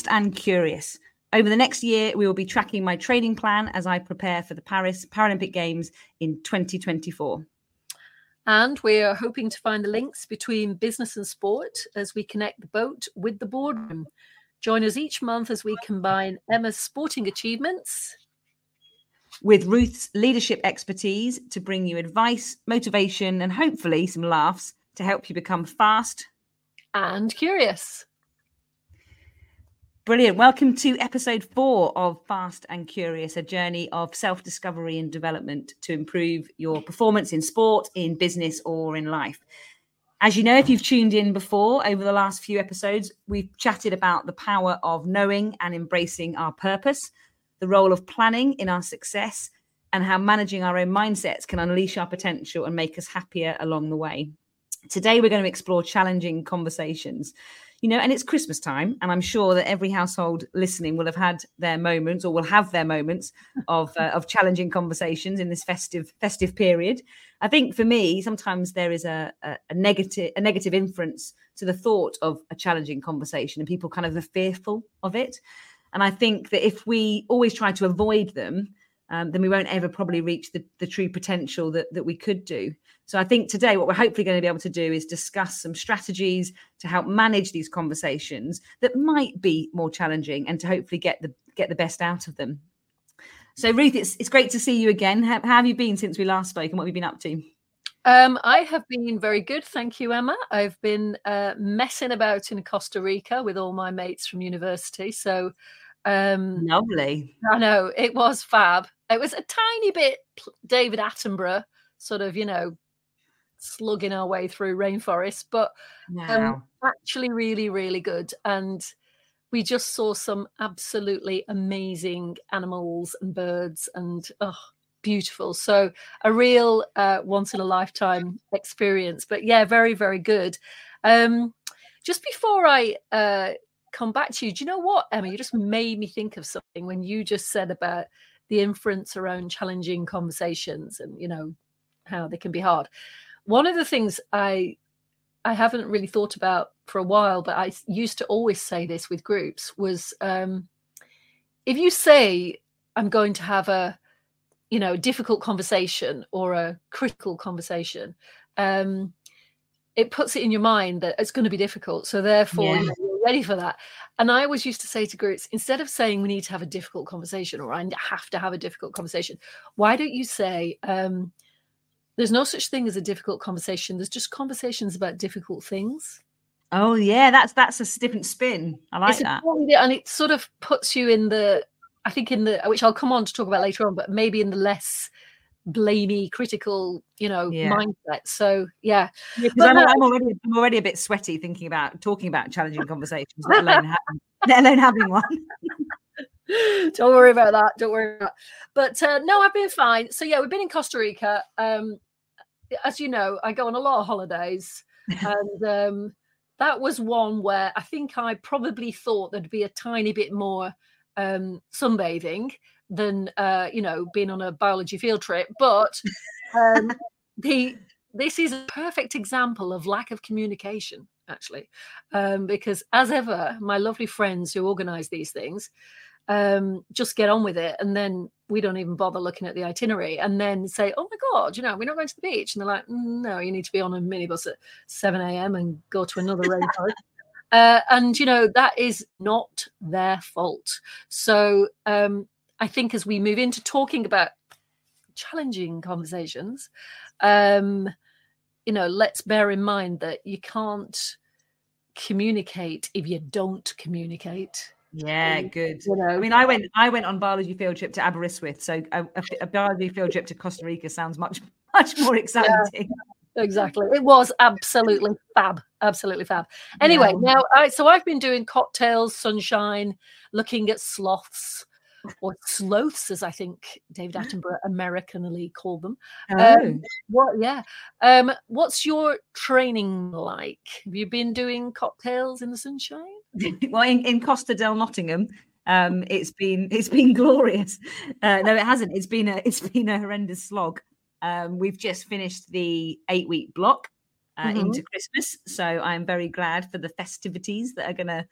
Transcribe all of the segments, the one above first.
fast and curious. Over the next year, we will be tracking my training plan as I prepare for the Paris Paralympic Games in 2024. And we're hoping to find the links between business and sport as we connect the boat with the boardroom. Join us each month as we combine Emma's sporting achievements with Ruth's leadership expertise to bring you advice, motivation, and hopefully some laughs to help you become fast and curious. Brilliant. Welcome to episode four of Fast and Curious, a journey of self discovery and development to improve your performance in sport, in business, or in life. As you know, if you've tuned in before over the last few episodes, we've chatted about the power of knowing and embracing our purpose, the role of planning in our success, and how managing our own mindsets can unleash our potential and make us happier along the way. Today, we're going to explore challenging conversations. You know, and it's Christmas time, and I'm sure that every household listening will have had their moments or will have their moments of uh, of challenging conversations in this festive festive period. I think for me, sometimes there is a, a, a negative a negative inference to the thought of a challenging conversation, and people kind of are fearful of it. And I think that if we always try to avoid them, um, then we won't ever probably reach the, the true potential that, that we could do. So I think today, what we're hopefully going to be able to do is discuss some strategies to help manage these conversations that might be more challenging and to hopefully get the get the best out of them. So Ruth, it's it's great to see you again. How, how have you been since we last spoke and what have you been up to? Um, I have been very good, thank you, Emma. I've been uh, messing about in Costa Rica with all my mates from university. So um, lovely. I know it was fab. It was a tiny bit David Attenborough, sort of, you know, slugging our way through rainforest, but wow. um, actually really, really good. And we just saw some absolutely amazing animals and birds and oh, beautiful. So a real uh, once in a lifetime experience. But yeah, very, very good. Um, just before I uh, come back to you, do you know what, Emma? You just made me think of something when you just said about the inference around challenging conversations and you know how they can be hard one of the things I I haven't really thought about for a while, but I used to always say this with groups was um, if you say I'm going to have a you know difficult conversation or a critical conversation, um, it puts it in your mind that it's going to be difficult. So therefore, yeah. you know, you're ready for that. And I always used to say to groups, instead of saying we need to have a difficult conversation or I have to have a difficult conversation, why don't you say um, there's no such thing as a difficult conversation. There's just conversations about difficult things. Oh yeah, that's that's a different spin. I like it's that. And it sort of puts you in the I think in the which I'll come on to talk about later on, but maybe in the less blamey, critical, you know, yeah. mindset. So yeah, yeah I'm, I'm, already I'm already a bit sweaty thinking about talking about challenging conversations, let alone having, let alone having one. Don't worry about that. Don't worry about. That. But uh, no, I've been fine. So yeah, we've been in Costa Rica. Um, as you know, I go on a lot of holidays, and um, that was one where I think I probably thought there'd be a tiny bit more um, sunbathing than uh, you know being on a biology field trip. But um, the this is a perfect example of lack of communication, actually, um, because as ever, my lovely friends who organise these things um, just get on with it. And then we don't even bother looking at the itinerary and then say, oh my God, you know, we're not going to the beach. And they're like, mm, no, you need to be on a minibus at 7 a.m. and go to another rainforest. Uh, and, you know, that is not their fault. So um, I think as we move into talking about challenging conversations, um, you know, let's bear in mind that you can't communicate if you don't communicate. Yeah, good. You know, I mean, I went I went on biology field trip to Aberystwyth, so a, a, a biology field trip to Costa Rica sounds much much more exciting. Yeah, exactly, it was absolutely fab, absolutely fab. Anyway, yeah. now I so I've been doing cocktails, sunshine, looking at sloths, or sloths, as I think David Attenborough Americanly called them. Um, oh. Um, what? Yeah. Um, what's your training like? Have you been doing cocktails in the sunshine? well, in, in Costa del Nottingham, um, it's been it's been glorious. Uh, no, it hasn't. It's been a it's been a horrendous slog. Um, we've just finished the eight week block uh, mm-hmm. into Christmas, so I'm very glad for the festivities that are going to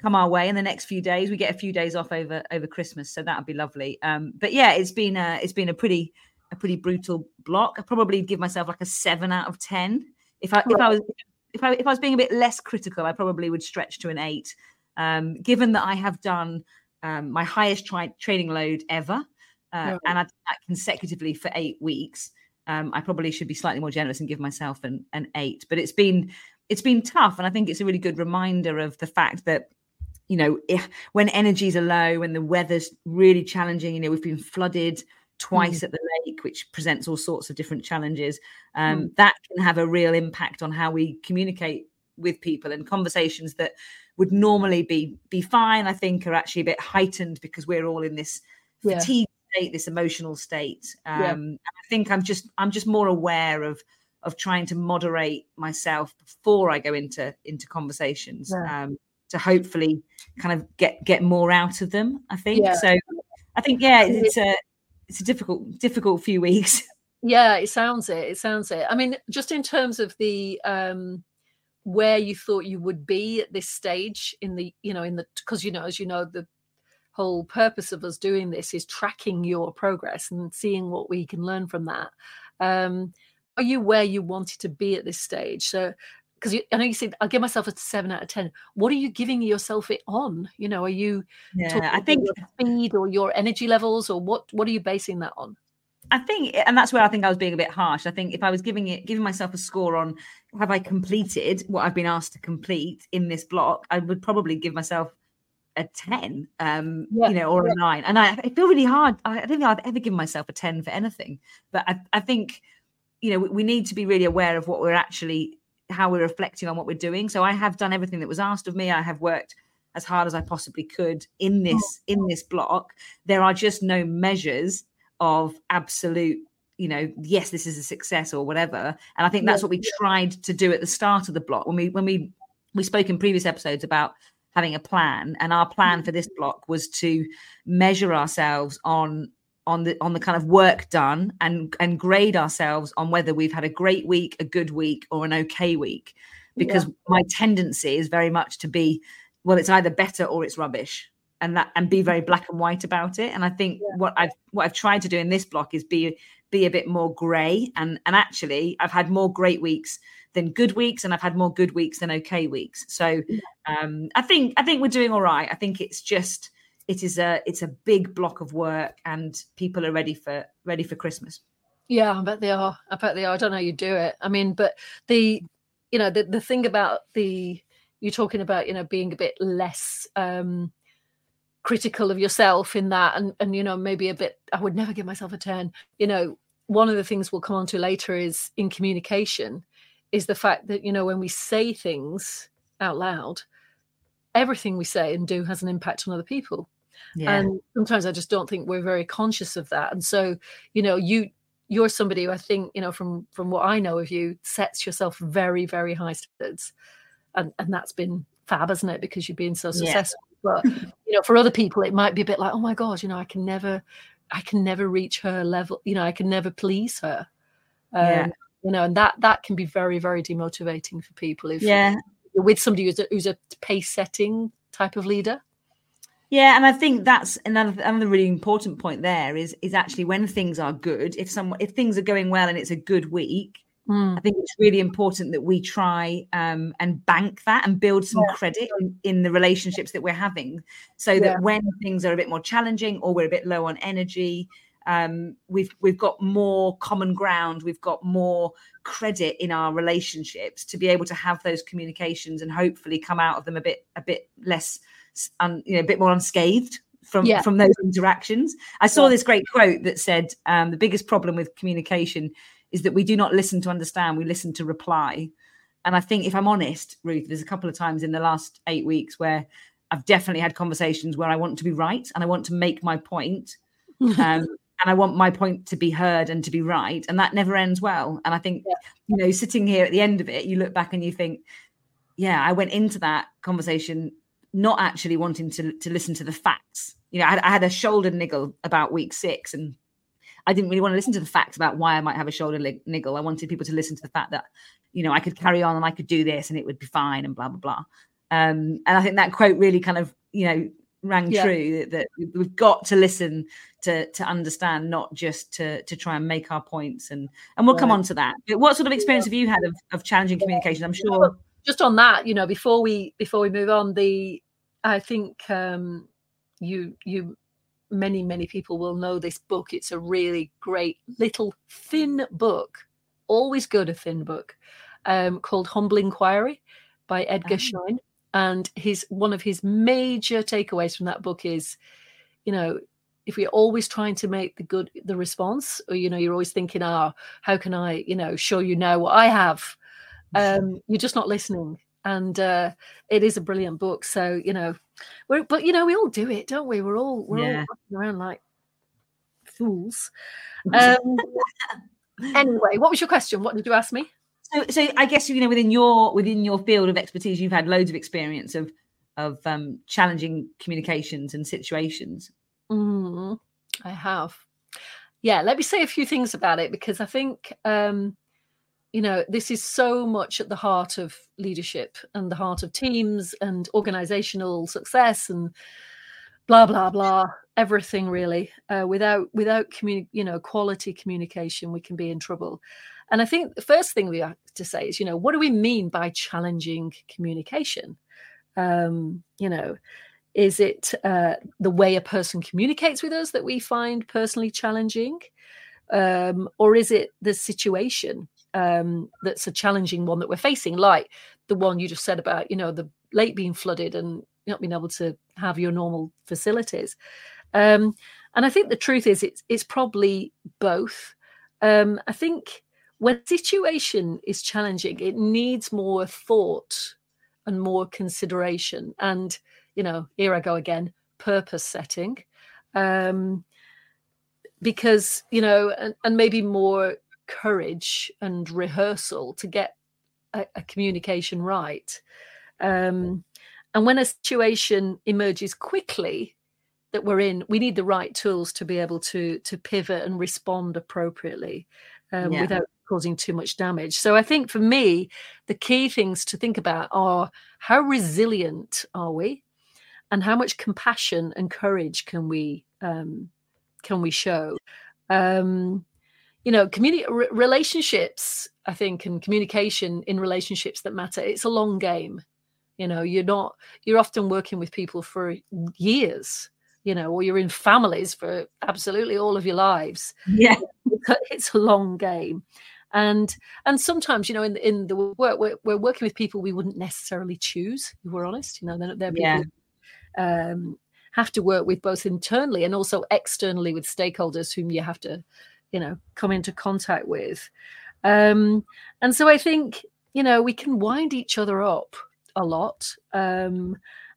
come our way in the next few days. We get a few days off over over Christmas, so that'd be lovely. Um, but yeah, it's been a it's been a pretty a pretty brutal block. I probably give myself like a seven out of ten. If I if I was if I if I was being a bit less critical, I probably would stretch to an eight. Um, given that I have done um, my highest tri- training load ever, uh, and I did that consecutively for eight weeks, um, I probably should be slightly more generous and give myself an, an eight. But it's been it's been tough, and I think it's a really good reminder of the fact that you know if, when energies are low, when the weather's really challenging, you know we've been flooded twice mm. at the lake, which presents all sorts of different challenges. Um, mm. That can have a real impact on how we communicate with people and conversations that would normally be be fine. I think are actually a bit heightened because we're all in this fatigue state, this emotional state. Um, yeah. I think I'm just I'm just more aware of of trying to moderate myself before I go into into conversations yeah. um, to hopefully kind of get get more out of them. I think yeah. so. I think yeah, it's a it's a difficult difficult few weeks. Yeah, it sounds it. It sounds it. I mean, just in terms of the um where you thought you would be at this stage in the you know in the because you know as you know the whole purpose of us doing this is tracking your progress and seeing what we can learn from that. Um, are you where you wanted to be at this stage? So, because I know you said I'll give myself a seven out of ten. What are you giving yourself it on? You know, are you yeah, I think speed or your energy levels, or what? What are you basing that on? I think, and that's where I think I was being a bit harsh. I think if I was giving it, giving myself a score on have I completed what I've been asked to complete in this block, I would probably give myself a 10 um yeah, you know or yeah. a 9 and I, I, feel really hard I, don't think I've ever given myself a 10 for anything but I, I think you know we, we, need to be really aware of what we're actually how we're reflecting on what we're doing. So I have done everything that was asked of me. I have worked as hard as I possibly could in this in this block. There are just no measures of absolute you know yes this is a success or whatever. And I think that's what we tried to do at the start of the block. When we when we we spoke in previous episodes about having a plan and our plan mm. for this block was to measure ourselves on on the on the kind of work done and and grade ourselves on whether we've had a great week a good week or an okay week because yeah. my tendency is very much to be well it's either better or it's rubbish and that and be very black and white about it and i think yeah. what i've what i've tried to do in this block is be be a bit more gray and and actually i've had more great weeks than good weeks, and I've had more good weeks than okay weeks. So um, I think I think we're doing all right. I think it's just it is a it's a big block of work, and people are ready for ready for Christmas. Yeah, I bet they are. I bet they are. I don't know how you do it. I mean, but the you know the the thing about the you're talking about you know being a bit less um critical of yourself in that and and you know maybe a bit i would never give myself a 10 you know one of the things we'll come on to later is in communication is the fact that you know when we say things out loud everything we say and do has an impact on other people yeah. and sometimes i just don't think we're very conscious of that. And so you know you you're somebody who i think you know from from what i know of you sets yourself very very high standards. And and that's been fab isn't it? Because you've been so successful. Yeah. but you know for other people it might be a bit like oh my god you know i can never i can never reach her level you know i can never please her. Um, yeah you know and that that can be very very demotivating for people if yeah. you're with somebody who's a, who's a pace setting type of leader yeah and i think that's another another really important point there is is actually when things are good if some if things are going well and it's a good week mm. i think it's really important that we try um, and bank that and build some yeah. credit in, in, the relationships that we're having so yeah. that when things are a bit more challenging or we're a bit low on energy um, we've we've got more common ground we've got more credit in our relationships to be able to have those communications and hopefully come out of them a bit a bit less un, you know a bit more unscathed from yeah. from those interactions i saw yeah. this great quote that said um, the biggest problem with communication is that we do not listen to understand we listen to reply and i think if i'm honest ruth there's a couple of times in the last eight weeks where i've definitely had conversations where i want to be right and i want to make my point um, and I want my point to be heard and to be right. And that never ends well. And I think, yeah. you know, sitting here at the end of it, you look back and you think, yeah, I went into that conversation not actually wanting to, to listen to the facts. You know, I, I had a shoulder niggle about week six and I didn't really want to listen to the facts about why I might have a shoulder niggle. I wanted people to listen to the fact that, you know, I could carry on and I could do this and it would be fine and blah, blah, blah. Um, and I think that quote really kind of, you know, rang yeah. true that, that, we've got to listen to to understand, not just to to try and make our points. And and we'll right. come on to that. But what sort of experience have you had of, of challenging communication? I'm sure. Just on that, you know, before we before we move on, the I think um, you you many many people will know this book. It's a really great little thin book. Always good a thin book um, called Humble Inquiry by Edgar oh. Schein and his one of his major takeaways from that book is you know if we're always trying to make the good the response or you know you're always thinking oh how can i you know show you now what i have um you're just not listening. And uh it is a brilliant book. So you know we're but you know we all do it don't we? We're all we're yeah. all around like fools. Um anyway what was your question? What did you ask me? So, so I guess you know within your within your field of expertise, you've had loads of experience of of um, challenging communications and situations. Mm, I have. Yeah, let me say a few things about it because I think um, you know this is so much at the heart of leadership and the heart of teams and organizational success and blah blah blah everything really uh, without without communi- you know quality communication we can be in trouble and I think the first thing we have to say is, you know, what do we mean by challenging communication? Um, you know, is it uh, the way a person communicates with us that we find personally challenging? Um, or is it the situation um, that's a challenging one that we're facing, like the one you just said about, you know, the lake being flooded and not being able to have your normal facilities? Um, and I think the truth is, it's it's probably both. Um, I think when situation is challenging, it needs more thought and more consideration. And, you know, here I go again, purpose setting. Um, because, you know, and, and maybe more courage and rehearsal to get a, a communication right. Um, and when a situation emerges quickly that we're in, we need the right tools to be able to to pivot and respond appropriately um, yeah. without causing too much damage. So I think for me, the key things to think about are how resilient are we, and how much compassion and courage can we um, can we show. Um, you know, community r- relationships. I think and communication in relationships that matter. It's a long game. You know, you're not. You're often working with people for years you know, or you're in families for absolutely all of your lives. Yeah, it's a long game and and sometimes you know in in the work we're, we're working with people we wouldn't necessarily choose if we're honest you know they're, they're people yeah. um, have to work with both internally and also externally with stakeholders whom you have to you know come into contact with. Um, and so i think you know we can wind each other up a lot um,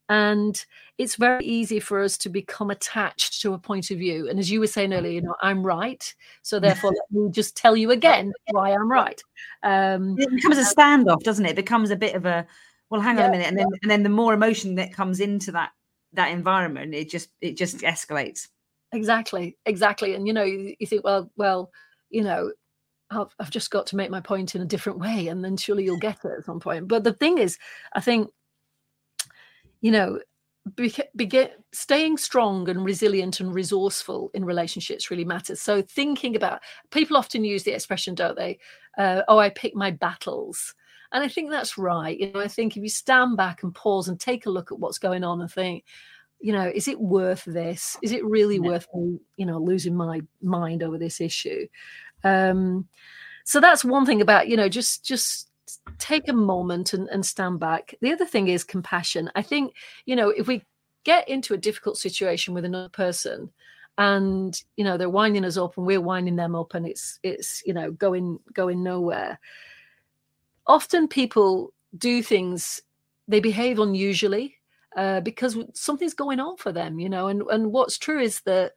and it's very easy for us to become attached to a point of view. And as you were saying earlier you know i'm right so therefore let me just tell you again why i'm right. Um, it becomes a standoff doesn't it? It becomes a bit of a well hang on yeah, a minute and then and then the more emotion that comes into that that environment it just it just escalates exactly exactly and you know you, you think well well you know I've, I've just got to make my point in a different way and then surely you'll get it at some point. But the thing is i think you know begin staying strong and resilient and resourceful in relationships really matters. So thinking about people often use the expression don't they? Uh, oh i pick my battles. And i think that's right you know i think if you stand back and pause and take a look at what's going on and think you know is it worth this is it really yeah. worth me you know losing my mind over this issue um so that's one thing about you know just just take a moment and, and stand back. The other thing is compassion. I think, you know, if we get into a difficult situation with another person and you know they're winding us up and we're winding them up and it's it's you know going going nowhere often people do things they behave unusually uh, because something's going on for them you know and and what's true is that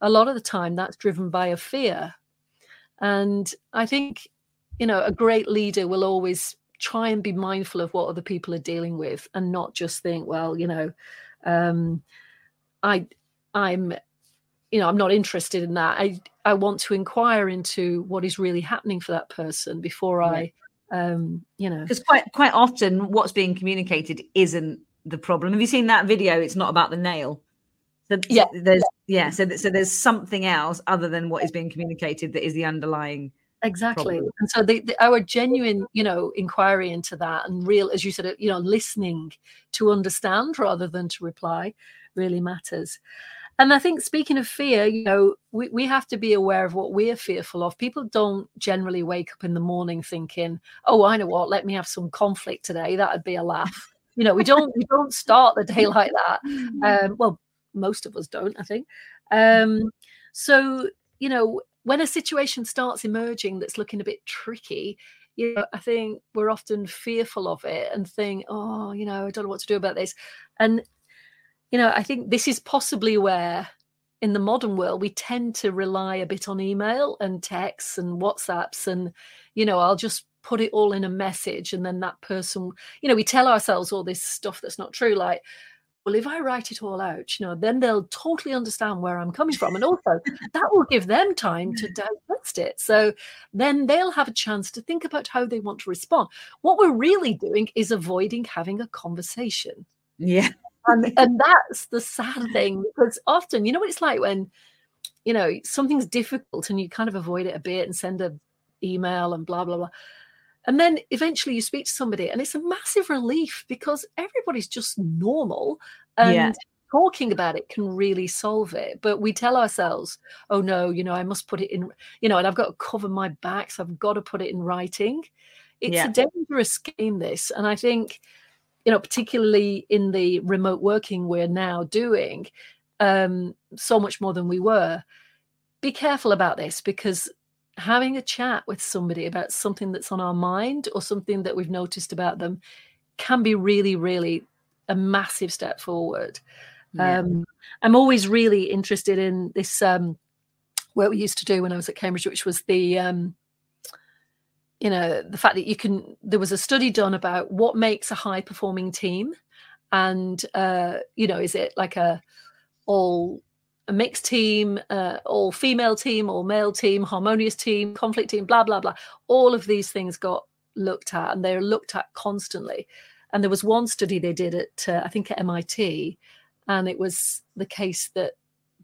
a lot of the time that's driven by a fear and i think you know, a great leader will always try and be mindful of what other people are dealing with and not just think, well, you know, um, I, I'm, you know, I'm not interested in that. I, I want to inquire into what is really happening for that person before I, Um, you know, because quite quite often what's being communicated isn't the problem. Have you seen that video? It's not about the nail. So, yeah, there's yeah. So so there's something else other than what is being communicated that is the underlying exactly problem. and so the, the, our genuine you know inquiry into that and real as you said uh, you know listening to understand rather than to reply really matters and i think speaking of fear you know we, we have to be aware of what we're fearful of people don't generally wake up in the morning thinking oh i know what let me have some conflict today that'd be a laugh you know we don't we don't start the day like that. Um, well most of us don't i think. Um, so you know when a situation starts emerging that's looking a bit tricky, you know, I think we're often fearful of it and think, oh, you know, I don't know what to do about this. And, you know, I think this is possibly where in the modern world we tend to rely a bit on email and texts and WhatsApps and, you know, I'll just put it all in a message and then that person, you know, we tell ourselves all this stuff that's not true, like, well, if I write it all out, you know, then they'll totally understand where I'm coming from. And also, that will give them time to digest it. So then they'll have a chance to think about how they want to respond. What we're really doing is avoiding having a conversation. Yeah. And, and that's the sad thing because often, you know what it's like when, you know, something's difficult and you kind of avoid it a bit and send a email and blah, blah, blah. And then eventually you speak to somebody, and it's a massive relief because everybody's just normal. And yeah. talking about it can really solve it. But we tell ourselves, oh no, you know, I must put it in, you know, and I've got to cover my back, so I've got to put it in writing. It's yeah. a dangerous game, this. And I think, you know, particularly in the remote working we're now doing, um, so much more than we were. Be careful about this because having a chat with somebody about something that's on our mind or something that we've noticed about them can be really, really a massive step forward. Yeah. Um, I'm always really interested in this um, work we used to do when I was at Cambridge, which was the um, you know the fact that you can. There was a study done about what makes a high performing team, and uh, you know, is it like a all a mixed team, uh, all female team, all male team, harmonious team, conflict team, blah, blah, blah. All of these things got looked at and they're looked at constantly. And there was one study they did at, uh, I think, at MIT, and it was the case that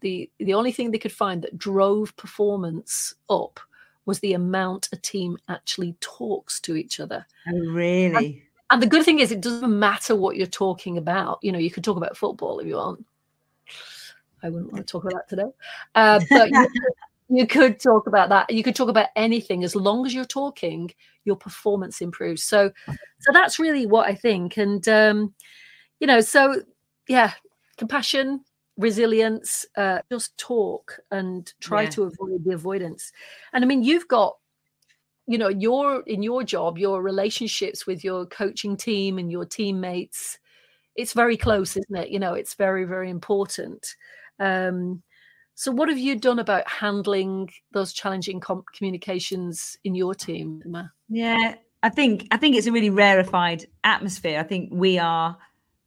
the the only thing they could find that drove performance up was the amount a team actually talks to each other. Oh, really? And, and the good thing is, it doesn't matter what you're talking about. You know, you could talk about football if you want. I wouldn't want to talk about that today. Uh, but you, could, you, could talk about that. You could talk about anything as long as you're talking, your performance improves. So, so that's really what I think. And um, you know, so yeah, compassion, resilience. Uh, just talk and try yeah. to avoid the avoidance. And I mean, you've got you know your in your job your relationships with your coaching team and your teammates it's very close isn't it you know it's very very important um, so, what have you done about handling those challenging com- communications in your team, Emma? Yeah, I think I think it's a really rarefied atmosphere. I think we are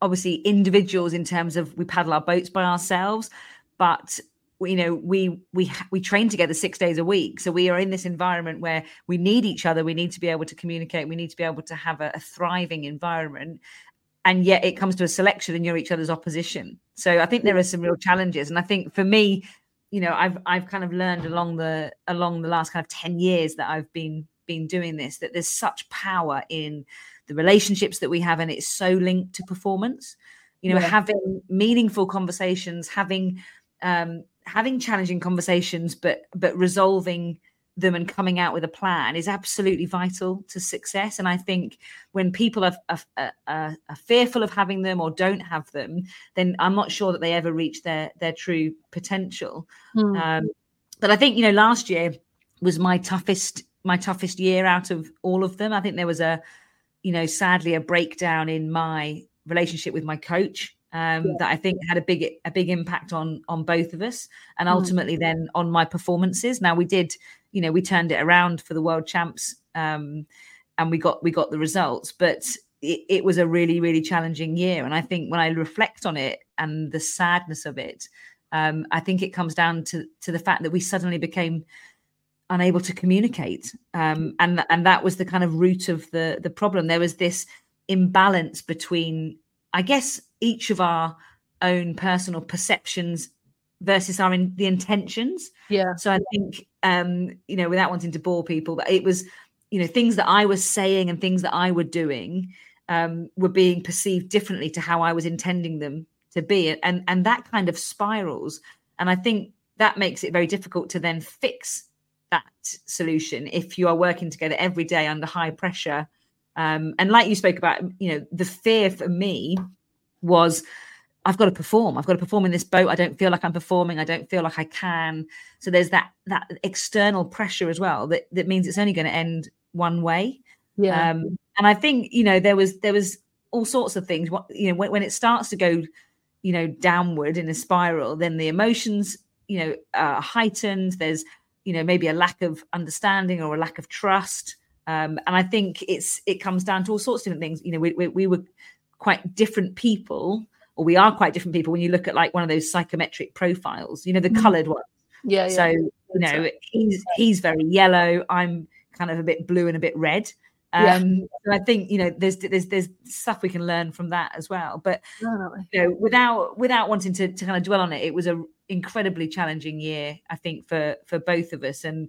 obviously individuals in terms of we paddle our boats by ourselves, but you know we we we train together six days a week. So we are in this environment where we need each other. We need to be able to communicate. We need to be able to have a, a thriving environment. And yet it comes to a selection and you're each other's opposition so i think there are some real challenges and i think for me you know i've i've kind of learned along the along the last kind of 10 years that i've been been doing this that there's such power in the relationships that we have and it's so linked to performance you know yeah. having meaningful conversations having um having challenging conversations but but resolving them and coming out with a plan is absolutely vital to success. And I think when people are, are, are, are, fearful of having them or don't have them, then I'm not sure that they ever reach their their true potential. Mm. Um, but I think you know last year was my toughest my toughest year out of all of them. I think there was a you know sadly a breakdown in my relationship with my coach um, yeah. that I think had a big a big impact on on both of us, and hmm. ultimately mm. then on my performances. Now we did you know we turned it around for the world champs um, and we got we got the results. But it, it, was a really really challenging year. And i think when i reflect on it and the sadness of it um, i think it comes down to to the fact that we suddenly became unable to communicate. Um, and and that was the kind of root of the the problem. There was this imbalance between i guess each of our own personal perceptions versus our in, the intentions. Yeah. So i think um you know without wanting to bore people but it was you know things that i was saying and things that i were doing um were being perceived differently to how i was intending them to be. And and that kind of spirals. And i think that makes it very difficult to then fix that solution if you are working together every day under high pressure. Um, and like you spoke about, you know, the fear for me was I've got to perform. I've got to perform in this boat. I don't feel like I'm performing. I don't feel like I can. So there's that that external pressure as well that that means it's only going to end one way. Yeah. Um, and I think you know there was there was all sorts of things. What you know when, when it starts to go, you know, downward in a spiral, then the emotions you know are heightened. There's you know maybe a lack of understanding or a lack of trust um, and i think it's it comes down to all sorts of different things you know we, we, we were quite different people or we are quite different people when you look at like one of those psychometric profiles you know the mm-hmm. colored one yeah, yeah. so you know he's he's very yellow i'm kind of a bit blue and a bit red um yeah. so i think you know there's there's there's stuff we can learn from that as well but you know without without wanting to, to kind of dwell on it it was a incredibly challenging year, I think, for for both of us. And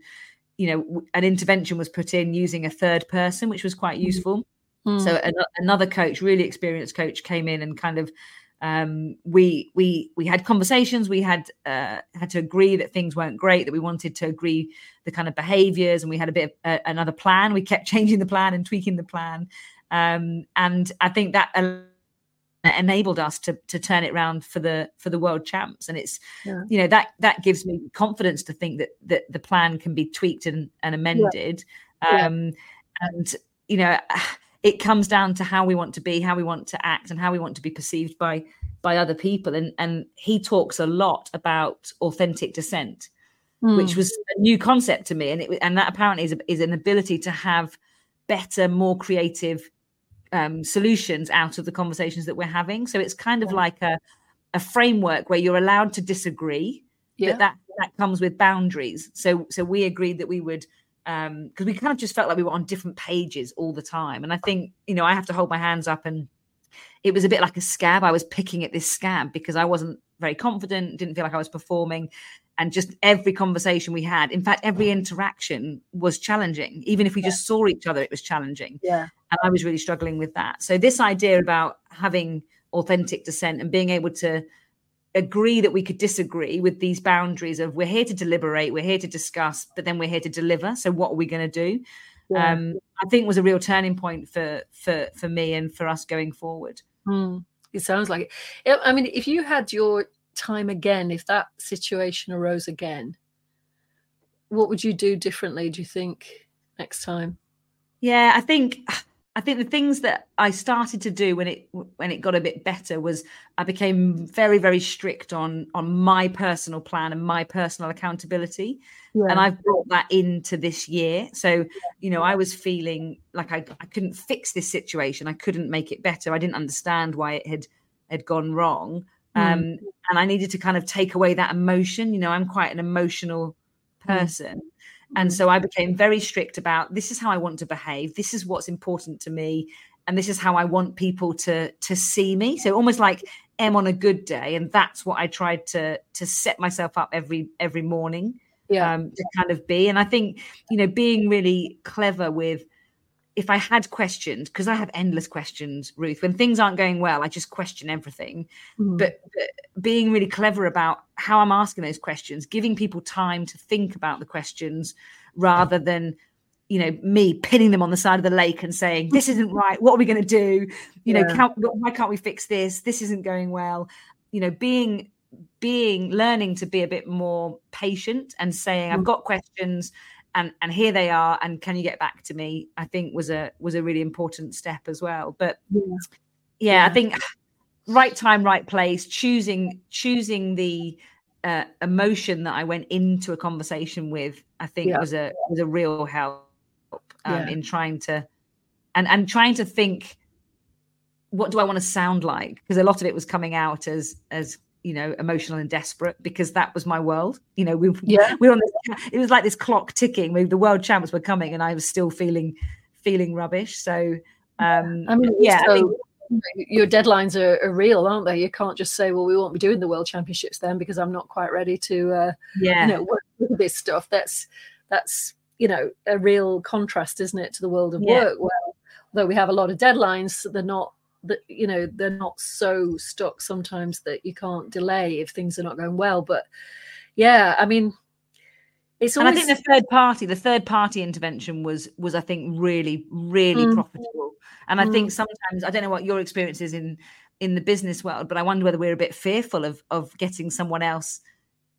you know, an intervention was put in using a third person, which was quite mm. useful. Mm. So an, another coach, really experienced coach, came in and kind of um, we we we had conversations. We had uh, had to agree that things weren't great. That we wanted to agree the kind of behaviors, and we had a bit of uh, another plan. We kept changing the plan and tweaking the plan, um, and I think that enabled us to to turn it around for the for the world champs and it's yeah. you know that that gives me confidence to think that that the plan can be tweaked and, and amended yeah. um yeah. and you know it comes down to how we want to be how we want to act and how we want to be perceived by by other people and and he talks a lot about authentic dissent mm. which was a new concept to me and it and that apparently is, is an ability to have better more creative um, solutions out of the conversations that we're having. So it's kind of yeah. like a, a framework where you're allowed to disagree, yeah. but that that comes with boundaries. So so we agreed that we would um because we kind of just felt like we were on different pages all the time. And I think, you know, I have to hold my hands up and it was a bit like a scab. I was picking at this scab because I wasn't very confident, didn't feel like I was performing. And just every conversation we had, in fact, every interaction was challenging. Even if we yeah. just saw each other, it was challenging. Yeah. And I was really struggling with that. So, this idea about having authentic dissent and being able to agree that we could disagree with these boundaries of we're here to deliberate, we're here to discuss, but then we're here to deliver. So, what are we going to do? Yeah. Um, I think was a real turning point for for for me and for us going forward. Mm, it sounds like it. I mean, if you had your time again, if that situation arose again, what would you do differently? Do you think next time? Yeah, I think I think the things that I started to do when it when it got a bit better was I became very very strict on on my personal plan and my personal accountability, yeah. and I've brought that into this year. So you know I was feeling like I I couldn't fix this situation, I couldn't make it better, I didn't understand why it had had gone wrong, mm. um, and I needed to kind of take away that emotion. You know I'm quite an emotional mm. person. Mm. And mm-hmm. so I became very strict about this is how I want to behave. This is what's important to me. And this is how I want people to to see me. So almost like M on a good day. And that's what I tried to to set myself up every every morning. Yeah. Um, to kind of be. And I think, you know, being really clever with if I had questions, because I have endless questions, Ruth, when things aren't going well, I just question everything. Mm. But, but, being really clever about how I'm asking those questions, giving people time to think about the questions rather than, you know, me pinning them on the side of the lake and saying, this isn't right. What are we going to do? You yeah. know, can't, why can't we fix this? This isn't going well. You know, being, being, learning to be a bit more patient and saying, I've mm. got questions and and here they are and can you get back to me i think was a was a really important step as well but yeah, yeah, yeah. i think right time right place choosing choosing the uh, emotion that i went into a conversation with i think yeah. was a was a real help um, in trying to and and trying to think what do i want to sound like because a lot of it was coming out as as you know emotional and desperate because that was my world. You know we, yeah. we were on this, it was like this clock ticking. We, the world champs were coming and i was still feeling feeling rubbish. So um i mean yeah so, I think, your deadlines are, are, real aren't they? You can't just say well we won't be doing the world championships then because i'm not quite ready to uh yeah. you know work with this stuff. That's that's you know a real contrast isn't it to the world of yeah. work? Well though we have a lot of deadlines they're not that you know they're not so stuck sometimes that you can't delay if things are not going well but yeah i mean it's always... and i think the third party the third party intervention was was i think really really mm. profitable and i mm. think sometimes i don't know what your experience is in in the business world but i wonder whether we're a bit fearful of of getting someone else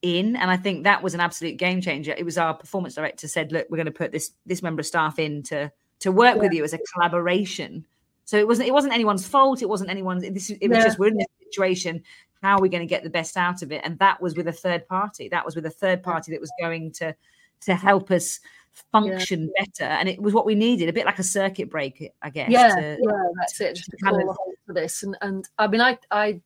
in and i think that was an absolute game changer it was our performance director said look we're going to put this this member of staff in to to work yeah. with you as a collaboration so it wasn't it wasn't anyone's fault. It wasn't anyone's. This it was just we're in this situation. How are we going to get the best out of it? And that was with a third party. That was with a third party that was going to to help us function yeah. better. And it was what we needed, a bit like a circuit break, I guess. Yeah, to, yeah, that's it. Just to of, for this. And and I mean, I I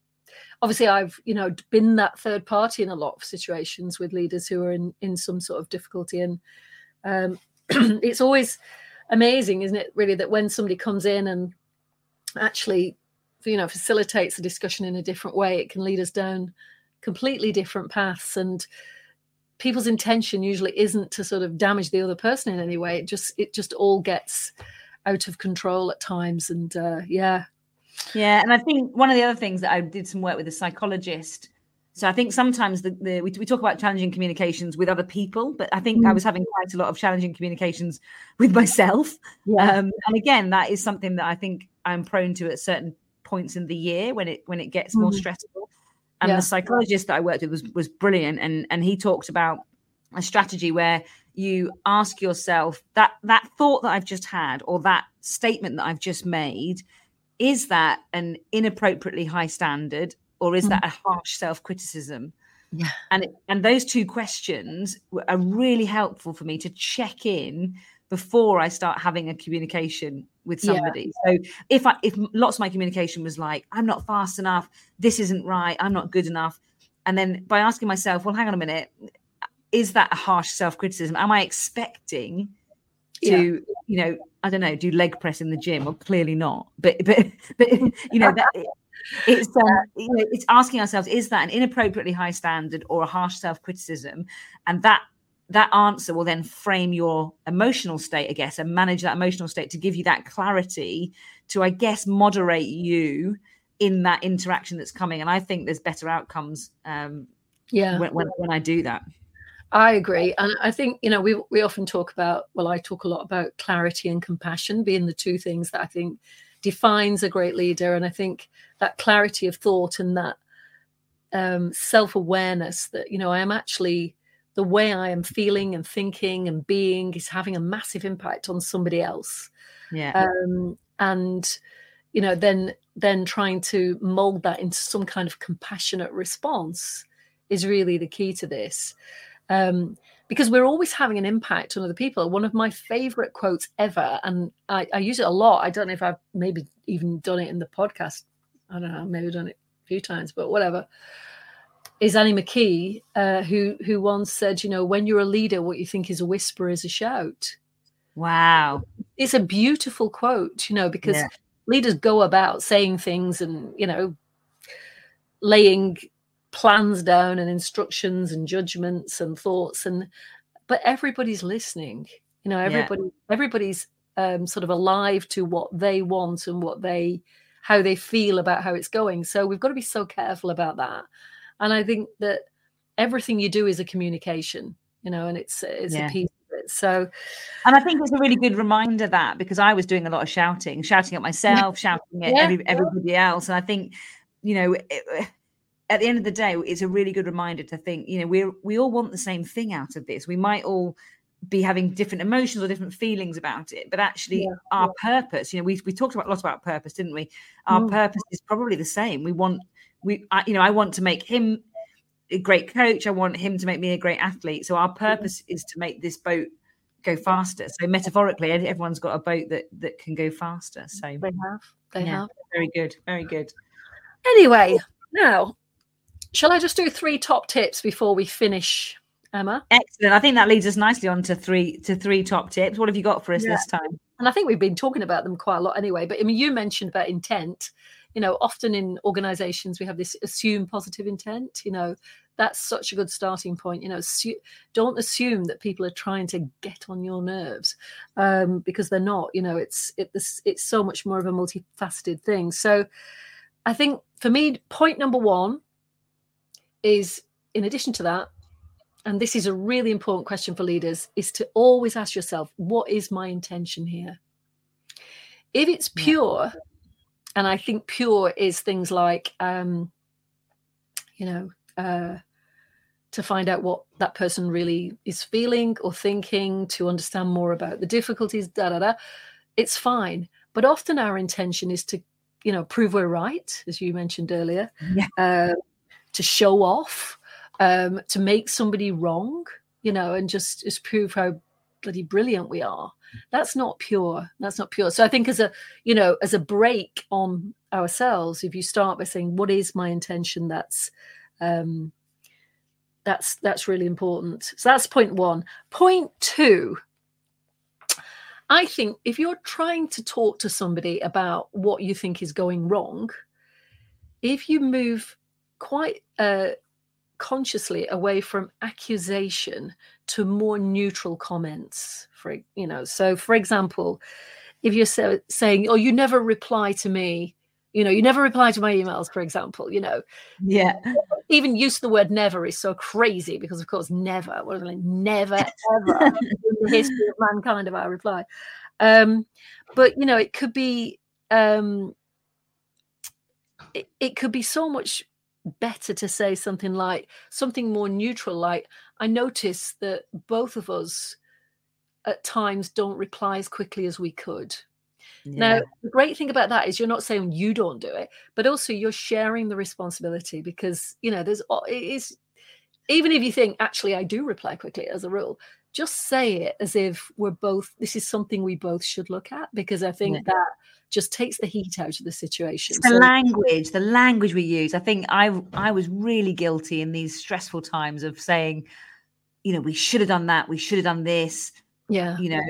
obviously I've you know been that third party in a lot of situations with leaders who are in in some sort of difficulty, and um, it's always amazing, isn't it? Really, that when somebody comes in and actually you know facilitates the discussion in a different way. It can lead us down completely different paths and people's intention usually isn't to sort of damage the other person in any way. It just it just all gets out of control at times and uh, yeah. Yeah and i think one of the other things that i did some work with a psychologist so I think sometimes the, the we, we, talk about challenging communications with other people, but I think mm. I was having quite a lot of challenging communications with myself. Yeah. Um, and again, that is something that I think I'm prone to at certain points in the year when it when it gets more mm. stressful. And yeah. the psychologist that I worked with was was brilliant, and and he talked about a strategy where you ask yourself that that thought that I've just had or that statement that I've just made is that an inappropriately high standard or is mm. that a harsh self-criticism? Yeah. And it, and those two questions are really helpful for me to check in before i start having a communication with somebody. Yeah. so if i if lots of my communication was like i'm not fast enough. This isn't right. I'm not good enough. And then by asking myself well hang on a minute. Is that a harsh self-criticism? Am i expecting to yeah. you know i don't know do leg press in the gym? Well clearly not. But but but you know that it's um, you know, it's asking ourselves is that an inappropriately high standard or a harsh self-criticism? And that that answer will then frame your emotional state i guess and manage that emotional state to give you that clarity to i guess moderate you in that interaction that's coming. And i think there's better outcomes um yeah. when, when, when i do that. I agree. And I think, you know, we we often talk about, well, I talk a lot about clarity and compassion being the two things that I think defines a great leader. And I think that clarity of thought and that um, self awareness that, you know, I am actually the way I am feeling and thinking and being is having a massive impact on somebody else. Yeah. Um, and, you know, then then trying to mold that into some kind of compassionate response is really the key to this. Um, because we're always having an impact on other people. One of my favorite quotes ever, and I, I, use it a lot. I don't know if I've maybe even done it in the podcast. I don't know, maybe done it a few times, but whatever. Is Annie McKee, uh, who who once said, you know, when you're a leader, what you think is a whisper is a shout. Wow, it's a beautiful quote, you know, because yeah. leaders go about saying things and you know, laying plans down and instructions and judgments and thoughts and but everybody's listening you know everybody yeah. everybody's um, sort of alive to what they want and what they how they feel about how it's going so we've got to be so careful about that and i think that everything you do is a communication you know and it's it's yeah. a piece of it so and i think it's a really good reminder that because i was doing a lot of shouting shouting at myself shouting at yeah. every, everybody else and i think you know it, at the end of the day, it's a really good reminder to think, you know, we we all want the same thing out of this. We might all be having different emotions or different feelings about it, but actually, yeah, our yeah. purpose, you know, we we talked about a lot about purpose, didn't we? Our mm. purpose is probably the same. We want we, I, you know, I want to make him a great coach. I want him to make me a great athlete. So our purpose is to make this boat go faster. So metaphorically, everyone's got a boat that that can go faster. So they have, they yeah, have. Very good, very good. Anyway, now shall I just do three top tips before we finish, Emma? Excellent. I think that leads us nicely on to three to three top tips. What have you got for us yeah. this time? And I think we've been talking about them quite a lot anyway. But I mean, you mentioned about intent. You know, often in organizations we have this assume positive intent. You know, that's such a good starting point you know don't assume that people are trying to get on your nerves um, because they're not you know it's it, it's, it's so much more of a multifaceted thing so i think for me point number one is in addition to that and this is a really important question for leaders is to always ask yourself what is my intention here if it's pure and i think pure is things like um you know uh, to find out what that person really is feeling or thinking, to understand more about the difficulties, da da da. It's fine. But often our intention is to, you know, prove we're right, as you mentioned earlier, yeah. uh, to show off, um, to make somebody wrong, you know, and just just prove how bloody brilliant we are. That's not pure. That's not pure. So I think as a, you know, as a break on ourselves, if you start by saying, "What is my intention?" That's um, that's that's really important so that's point one point two i think if you're trying to talk to somebody about what you think is going wrong if you move quite uh, consciously away from accusation to more neutral comments for you know. So for example if you're so, saying oh you never reply to me you know you never reply to my emails for example you know. Yeah. Even use the word never is so crazy because of course never what like, never ever in the history of mankind have i reply um but you know it could be um it, it could be so much better to say something like something more neutral like i notice that both of us at times don't reply as quickly as we could yeah. Now, the great thing about that is you're not saying you don't do it, but also you're sharing the responsibility because, you know, there's, it is, even if you think, actually, I do reply quickly as a rule, just say it as if we're both, this is something we both should look at because I think yeah. that just takes the heat out of the situation. It's the so, language, the language we use. I think I, I was really guilty in these stressful times of saying, you know, we should have done that, we should have done this yeah you know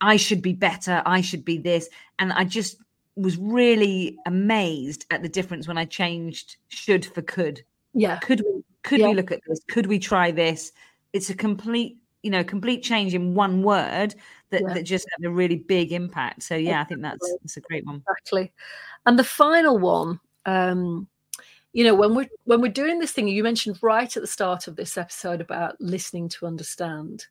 i should be better i should be this and i just was really amazed at the difference when i changed should for could yeah could we could yeah. we look at this could we try this it's a complete you know complete change in one word that, yeah. that just had a really big impact so yeah i think that's that's a great one exactly and the final one um you know when we're when we're doing this thing you mentioned right at the start of this episode about listening to understand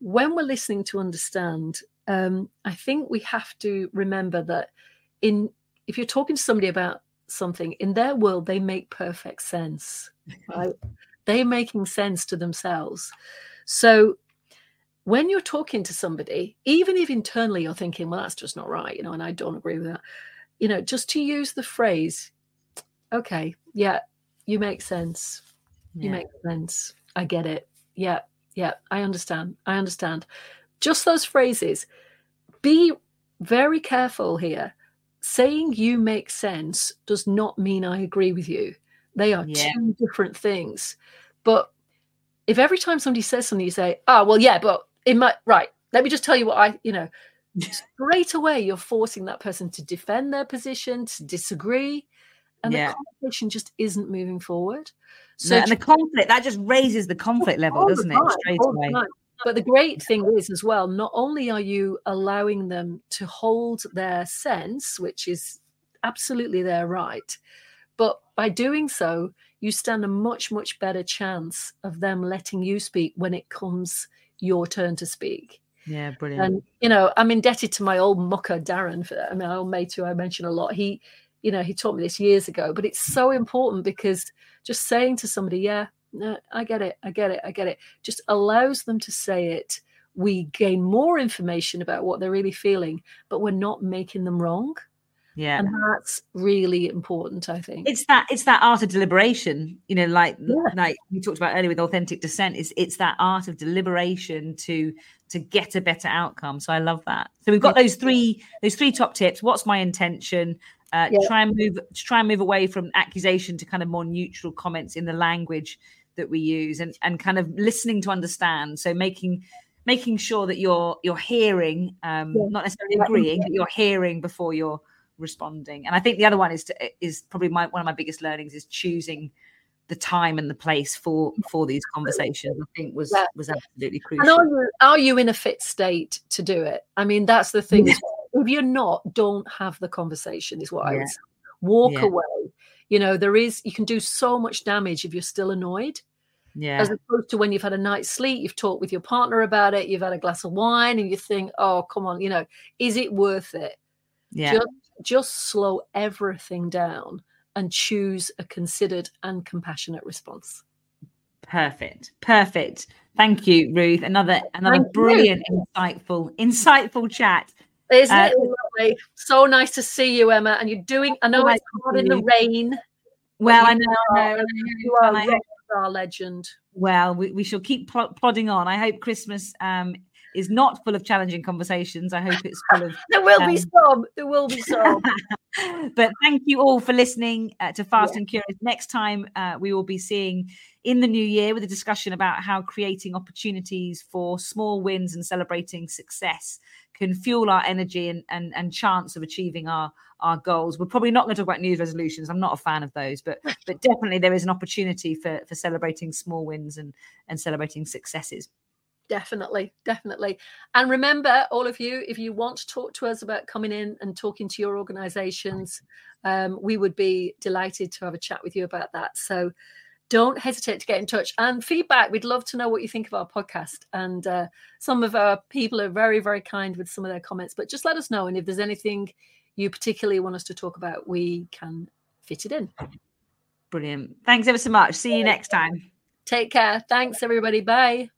when we're listening to understand, um, I think we have to remember that in if you're talking to somebody about something in their world, they make perfect sense. Right? They're making sense to themselves. So when you're talking to somebody, even if internally you're thinking, well, that's just not right, you know, and I don't agree with that, you know, just to use the phrase, okay, yeah, you make sense. Yeah. You make sense. I get it. Yeah, yeah, I understand. I understand. Just those phrases. Be very careful here. Saying you make sense does not mean I agree with you. They are yeah. two different things. But if every time somebody says something, you say, oh, well, yeah, but it might, right, let me just tell you what I, you know, straight away you're forcing that person to defend their position, to disagree. And yeah. the conversation just isn't moving forward. So and the conflict that just raises the conflict level, doesn't it? Straight away. But the great thing is as well, not only are you allowing them to hold their sense, which is absolutely their right, but by doing so, you stand a much, much better chance of them letting you speak when it comes your turn to speak. Yeah, brilliant. And you know, I'm indebted to my old mucker Darren for that. I mean, my old mate who I mention a lot. He you know, he taught me this years ago, but it's so important because just saying to somebody, yeah, no, I get it, I get it, I get it, just allows them to say it. We gain more information about what they're really feeling, but we're not making them wrong. Yeah. And that's really important, I think. It's that it's that art of deliberation, you know, like yeah. like we talked about earlier with authentic dissent, is it's that art of deliberation to to get a better outcome. So I love that. So we've got those three those three top tips. What's my intention? Uh, yeah. Try and move, try and move away from accusation to kind of more neutral comments in the language that we use, and and kind of listening to understand. So making making sure that you're you're hearing, um, yeah. not necessarily agreeing, but you're hearing before you're responding. And I think the other one is to, is probably my, one of my biggest learnings is choosing the time and the place for for these conversations i think was yeah. was absolutely crucial. and are you, are you in a fit state to do it? I mean that's the thing yeah. if you're not don't have the conversation is what yeah. i would say. Walk away. You know there is you can do so much damage if you're still annoyed yeah. as opposed to when you've had a night's sleep you've talked with your partner about it you've had a glass of wine and you think oh come on you know is it worth it? Yeah. Just, just slow everything down and choose a considered and compassionate response. Perfect. Perfect. Thank you, Ruth. Another another Thank brilliant, you. insightful, insightful chat. Isn't uh, it lovely? So nice to see you, Emma. And you're doing. I know it's hard in the rain. Well, I know, I know. You are our legend. Well, we, we shall keep plodding on. I hope Christmas um, is not full of challenging conversations. I hope it's full of. there will um, be some. There will be some. but thank you all for listening uh, to Fast yeah. and Curious. Next time, uh, we will be seeing in the new year with a discussion about how creating opportunities for small wins and celebrating success can fuel our energy and, and, and chance of achieving our our goals. We're probably not going to talk about New Year's resolutions. I'm not a fan of those, but but definitely there is an opportunity for for celebrating small wins and and celebrating successes. Definitely, definitely. And remember, all of you, if you want to talk to us about coming in and talking to your organizations, um, we would be delighted to have a chat with you about that. So don't hesitate to get in touch and feedback. We'd love to know what you think of our podcast. And uh, some of our people are very, very kind with some of their comments, but just let us know. And if there's anything you particularly want us to talk about, we can fit it in. Brilliant. Thanks ever so much. See you next time. Take care. Thanks, everybody. Bye.